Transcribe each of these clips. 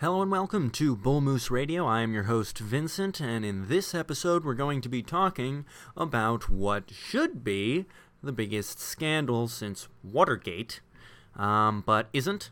Hello and welcome to Bull Moose Radio. I am your host, Vincent, and in this episode, we're going to be talking about what should be the biggest scandal since Watergate, um, but isn't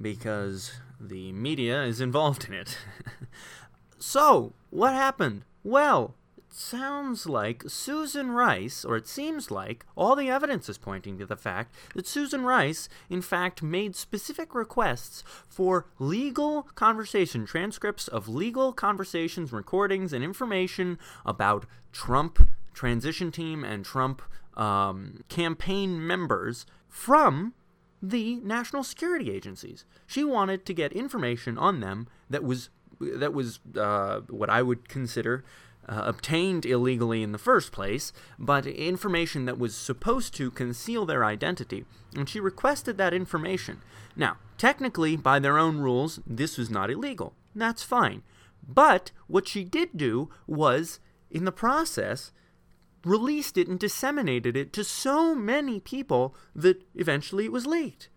because the media is involved in it. so, what happened? Well, sounds like Susan Rice, or it seems like, all the evidence is pointing to the fact that Susan Rice, in fact, made specific requests for legal conversation, transcripts of legal conversations, recordings, and information about Trump transition team and Trump um, campaign members from the national security agencies. She wanted to get information on them that was that was uh, what I would consider uh, obtained illegally in the first place, but information that was supposed to conceal their identity. And she requested that information. Now, technically, by their own rules, this was not illegal. That's fine. But what she did do was, in the process, released it and disseminated it to so many people that eventually it was leaked.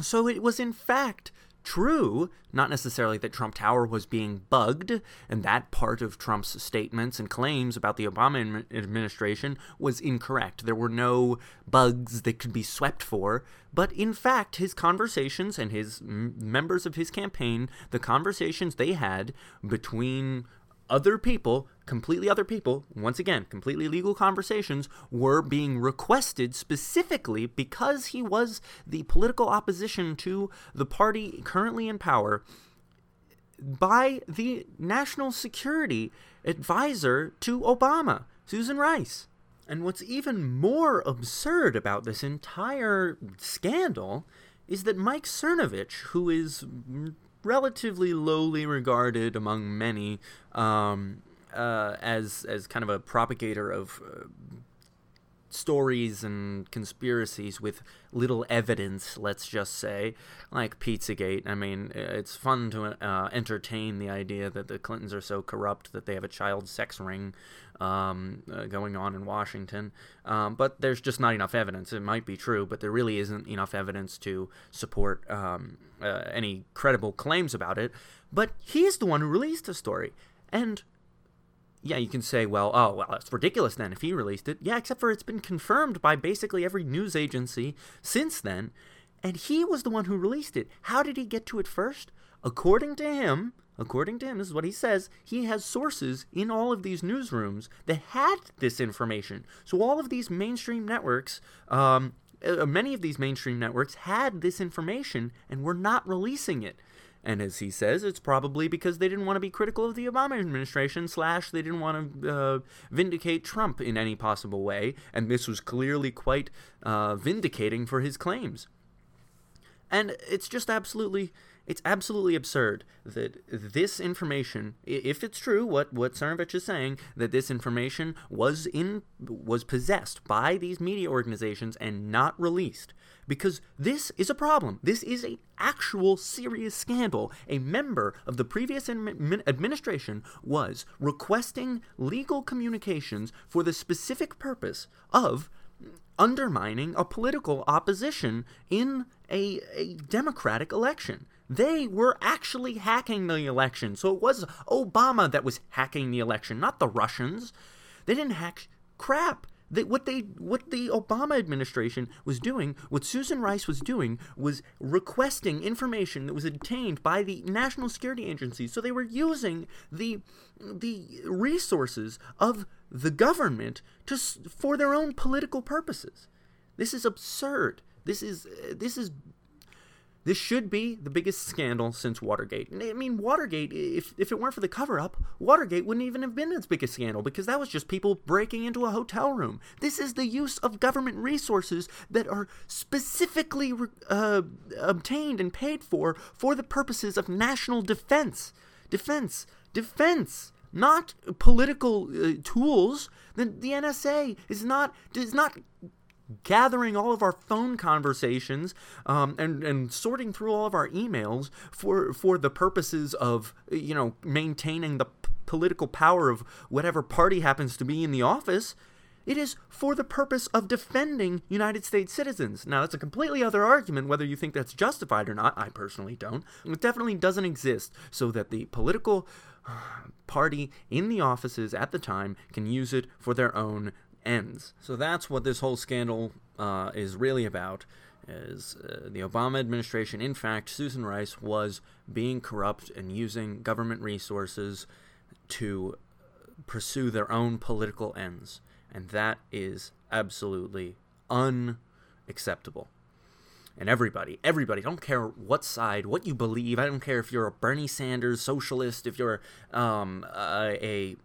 So it was, in fact, true, not necessarily that Trump Tower was being bugged, and that part of Trump's statements and claims about the Obama administration was incorrect. There were no bugs that could be swept for, but in fact, his conversations and his members of his campaign, the conversations they had between other people, completely other people, once again, completely legal conversations, were being requested specifically because he was the political opposition to the party currently in power by the national security advisor to Obama, Susan Rice. And what's even more absurd about this entire scandal is that Mike Cernovich, who is relatively lowly regarded among many um, uh, as as kind of a propagator of uh, stories and conspiracies with little evidence, let's just say, like Pizzagate. I mean, it's fun to uh, entertain the idea that the Clintons are so corrupt that they have a child sex ring um, uh, going on in Washington. Um, but there's just not enough evidence. It might be true, but there really isn't enough evidence to support um, uh, any credible claims about it. But he's the one who released the story. And yeah, you can say, well, oh, well, that's ridiculous then if he released it. Yeah, except for it's been confirmed by basically every news agency since then. And he was the one who released it. How did he get to it first? According to him, according to him, this is what he says, he has sources in all of these newsrooms that had this information. So all of these mainstream networks, um, uh, many of these mainstream networks had this information and were not releasing it. And as he says, it's probably because they didn't want to be critical of the Obama administration, slash, they didn't want to uh, vindicate Trump in any possible way. And this was clearly quite uh, vindicating for his claims. And it's just absolutely it's absolutely absurd that this information, if it's true, what what Cernovich is saying, that this information was in was possessed by these media organizations and not released, because this is a problem. This is an actual serious scandal. A member of the previous administration was requesting legal communications for the specific purpose of undermining a political opposition in a, a democratic election. They were actually hacking the election. So it was Obama that was hacking the election, not the Russians. They didn't hack crap. What they what the Obama administration was doing, what Susan Rice was doing, was requesting information that was obtained by the national security Agency. So they were using the the resources of the government to for their own political purposes. This is absurd. This is this is this should be the biggest scandal since Watergate. I mean, Watergate, if, if it weren't for the cover up, Watergate wouldn't even have been its biggest scandal because that was just people breaking into a hotel room. This is the use of government resources that are specifically uh, obtained and paid for for the purposes of national defense. Defense. Defense not political uh, tools. Then the NSA is not is not gathering all of our phone conversations um, and and sorting through all of our emails for for the purposes of you know maintaining the p- political power of whatever party happens to be in the office. It is for the purpose of defending United States citizens. Now, that's a completely other argument, whether you think that's justified or not. I personally don't. It definitely doesn't exist so that the political party in the offices at the time can use it for their own ends. So that's what this whole scandal uh, is really about. Is uh, the Obama administration, in fact, Susan Rice was being corrupt and using government resources to pursue their own political ends. And that is absolutely unacceptable. And everybody, everybody, I don't care what side, what you believe. I don't care if you're a Bernie Sanders socialist, if you're um, uh, a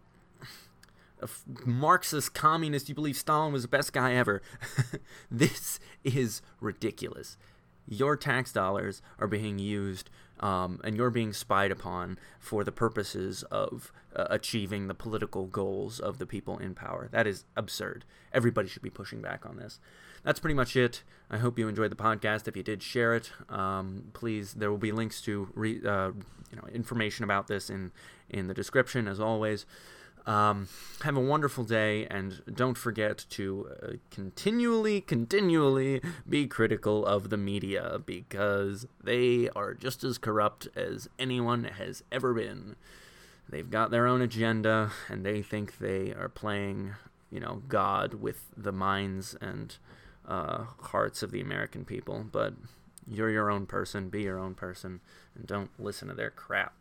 Marxist communist, you believe Stalin was the best guy ever. this is ridiculous. Your tax dollars are being used um, and you're being spied upon for the purposes of uh, achieving the political goals of the people in power. That is absurd. Everybody should be pushing back on this. That's pretty much it. I hope you enjoyed the podcast. If you did, share it. Um, please, there will be links to re, uh, you know information about this in in the description, as always. Um, have a wonderful day, and don't forget to uh, continually, continually be critical of the media because they are just as corrupt as anyone has ever been. They've got their own agenda, and they think they are playing, you know, God with the minds and uh, hearts of the American people. But you're your own person, be your own person, and don't listen to their crap.